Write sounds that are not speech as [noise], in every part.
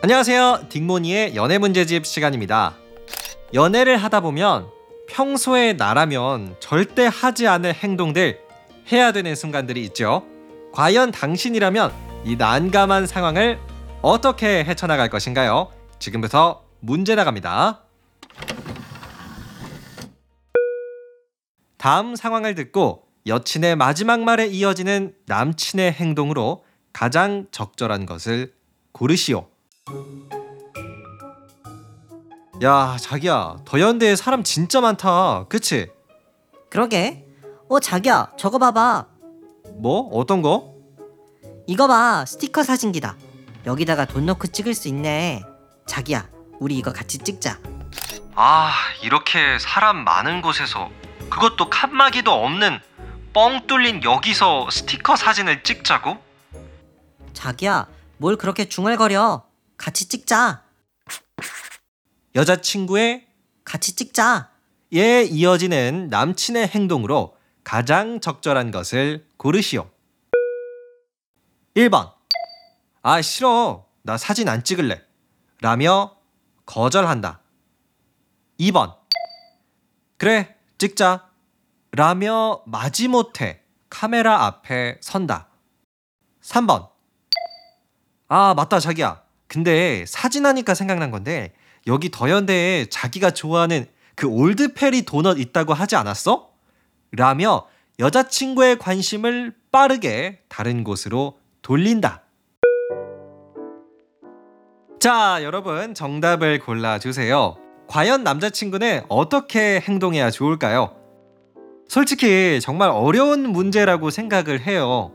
안녕하세요. 딩모니의 연애 문제집 시간입니다. 연애를 하다 보면 평소에 나라면 절대 하지 않을 행동들 해야 되는 순간들이 있죠. 과연 당신이라면 이 난감한 상황을 어떻게 헤쳐나갈 것인가요? 지금부터 문제 나갑니다. 다음 상황을 듣고 여친의 마지막 말에 이어지는 남친의 행동으로 가장 적절한 것을 고르시오. 야, 자기야, 더현대에 사람 진짜 많다. 그치? 그러게. 어, 자기야, 저거 봐봐. 뭐? 어떤 거? 이거 봐, 스티커 사진기다. 여기다가 돈 넣고 찍을 수 있네. 자기야, 우리 이거 같이 찍자. 아, 이렇게 사람 많은 곳에서 그것도 칸막이도 없는 뻥 뚫린 여기서 스티커 사진을 찍자고? 자기야, 뭘 그렇게 중얼거려? 같이 찍자. 여자친구의 같이 찍자. 에 이어지는 남친의 행동으로 가장 적절한 것을 고르시오. 1번. 아, 싫어. 나 사진 안 찍을래. 라며 거절한다. 2번. 그래, 찍자. 라며 마지못해 카메라 앞에 선다. 3번. 아, 맞다, 자기야. 근데 사진 하니까 생각난 건데 여기 더현대에 자기가 좋아하는 그 올드페리 도넛 있다고 하지 않았어? 라며 여자친구의 관심을 빠르게 다른 곳으로 돌린다. 자, 여러분 정답을 골라주세요. 과연 남자친구는 어떻게 행동해야 좋을까요? 솔직히 정말 어려운 문제라고 생각을 해요.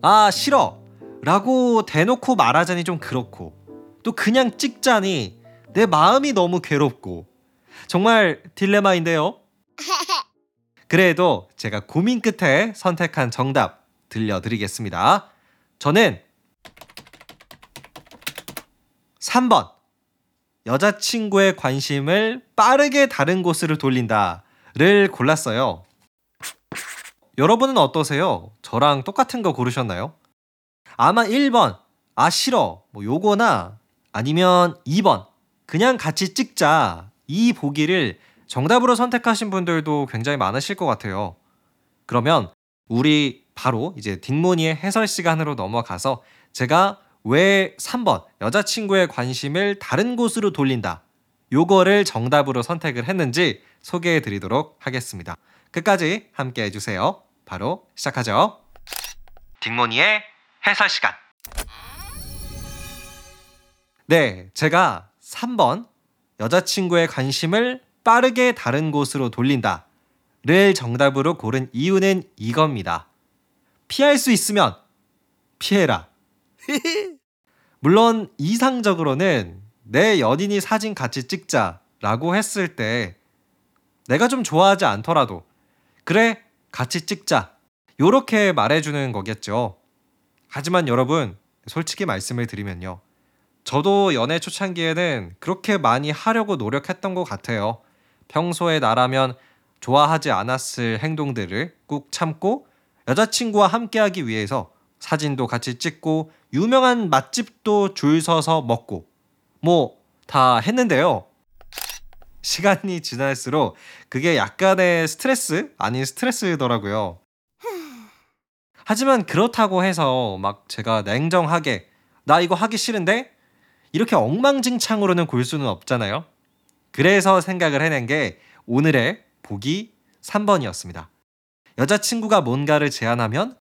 아, 싫어. 라고 대놓고 말하자니 좀 그렇고, 또 그냥 찍자니 내 마음이 너무 괴롭고, 정말 딜레마인데요. [laughs] 그래도 제가 고민 끝에 선택한 정답 들려드리겠습니다. 저는 3번. 여자친구의 관심을 빠르게 다른 곳으로 돌린다를 골랐어요. 여러분은 어떠세요? 저랑 똑같은 거 고르셨나요? 아마 1번. 아, 싫어. 뭐 요거나 아니면 2번. 그냥 같이 찍자. 이 보기를 정답으로 선택하신 분들도 굉장히 많으실 것 같아요. 그러면 우리 바로 이제 딩모니의 해설 시간으로 넘어가서 제가 왜 3번 여자친구의 관심을 다른 곳으로 돌린다. 요거를 정답으로 선택을 했는지 소개해 드리도록 하겠습니다. 끝까지 함께 해주세요. 바로 시작하죠. 딩모니의 해설 시간. 네, 제가 3번 여자친구의 관심을 빠르게 다른 곳으로 돌린다 를 정답으로 고른 이유는 이겁니다. 피할 수 있으면 피해라. [laughs] 물론 이상적으로는 내 연인이 사진 같이 찍자라고 했을 때 내가 좀 좋아하지 않더라도 그래 같이 찍자 요렇게 말해주는 거겠죠. 하지만 여러분 솔직히 말씀을 드리면요. 저도 연애 초창기에는 그렇게 많이 하려고 노력했던 것 같아요. 평소에 나라면 좋아하지 않았을 행동들을 꾹 참고 여자친구와 함께하기 위해서 사진도 같이 찍고 유명한 맛집도 줄 서서 먹고 뭐 다 했는데요. 시간이 지날수록 그게 약간의 스트레스 아닌 스트레스더라고요. 하지만 그렇다고 해서 막 제가 냉정하게 나 이거 하기 싫은데 이렇게 엉망진창으로는 골 수는 없잖아요. 그래서 생각을 해낸 게 오늘의 보기 3번이었습니다. 여자친구가 뭔가를 제안하면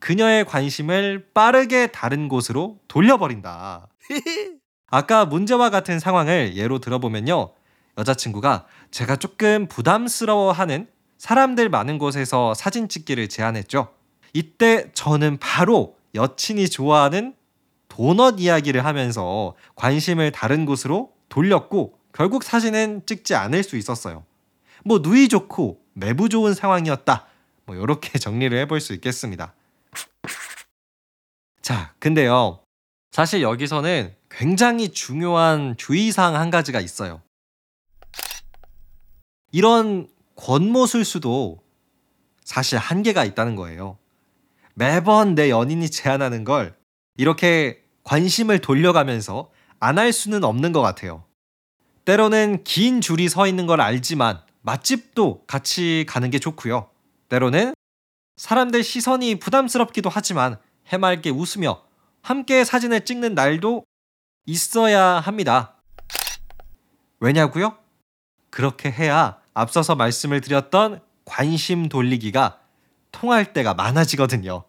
그녀의 관심을 빠르게 다른 곳으로 돌려버린다. [laughs] 아까 문제와 같은 상황을 예로 들어보면요. 여자친구가 제가 조금 부담스러워하는 사람들 많은 곳에서 사진 찍기를 제안했죠. 이때 저는 바로 여친이 좋아하는 도넛 이야기를 하면서 관심을 다른 곳으로 돌렸고 결국 사진은 찍지 않을 수 있었어요. 뭐 누이 좋고 매부 좋은 상황이었다. 뭐 이렇게 [laughs] 정리를 해볼 수 있겠습니다. 자, 근데요. 사실 여기서는 굉장히 중요한 주의사항 한 가지가 있어요. 이런 권모술수도 사실 한계가 있다는 거예요. 매번 내 연인이 제안하는 걸 이렇게 관심을 돌려가면서 안 할 수는 없는 것 같아요. 때로는 긴 줄이 서 있는 걸 알지만 맛집도 같이 가는 게 좋고요. 때로는 사람들 시선이 부담스럽기도 하지만 해맑게 웃으며 함께 사진을 찍는 날도 있어야 합니다. 왜냐고요? 그렇게 해야 앞서서 말씀을 드렸던 관심 돌리기가 통할 때가 많아지거든요.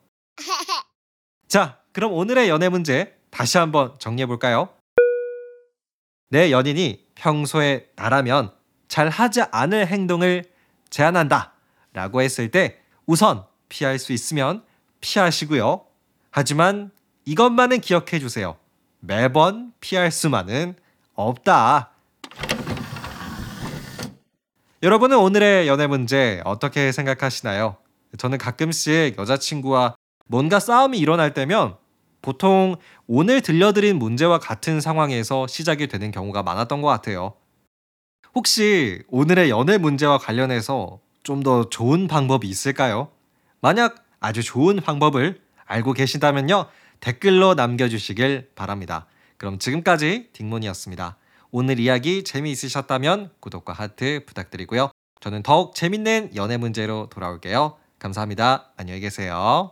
자, 그럼 오늘의 연애 문제 다시 한번 정리해 볼까요? 내 연인이 평소에 나라면 잘 하지 않을 행동을 제안한다 라고 했을 때 우선 피할 수 있으면 피하시고요. 하지만 이것만은 기억해 주세요. 매번 피할 수만은 없다. 여러분은 오늘의 연애 문제 어떻게 생각하시나요? 저는 가끔씩 여자친구와 뭔가 싸움이 일어날 때면 보통 오늘 들려드린 문제와 같은 상황에서 시작이 되는 경우가 많았던 것 같아요. 혹시 오늘의 연애 문제와 관련해서 좀 더 좋은 방법이 있을까요? 만약 아주 좋은 방법을 알고 계시다면요. 댓글로 남겨주시길 바랍니다. 그럼 지금까지 딩몬이었습니다. 오늘 이야기 재미있으셨다면 구독과 하트 부탁드리고요. 저는 더욱 재밌는 연애 문제로 돌아올게요. 감사합니다. 안녕히 계세요.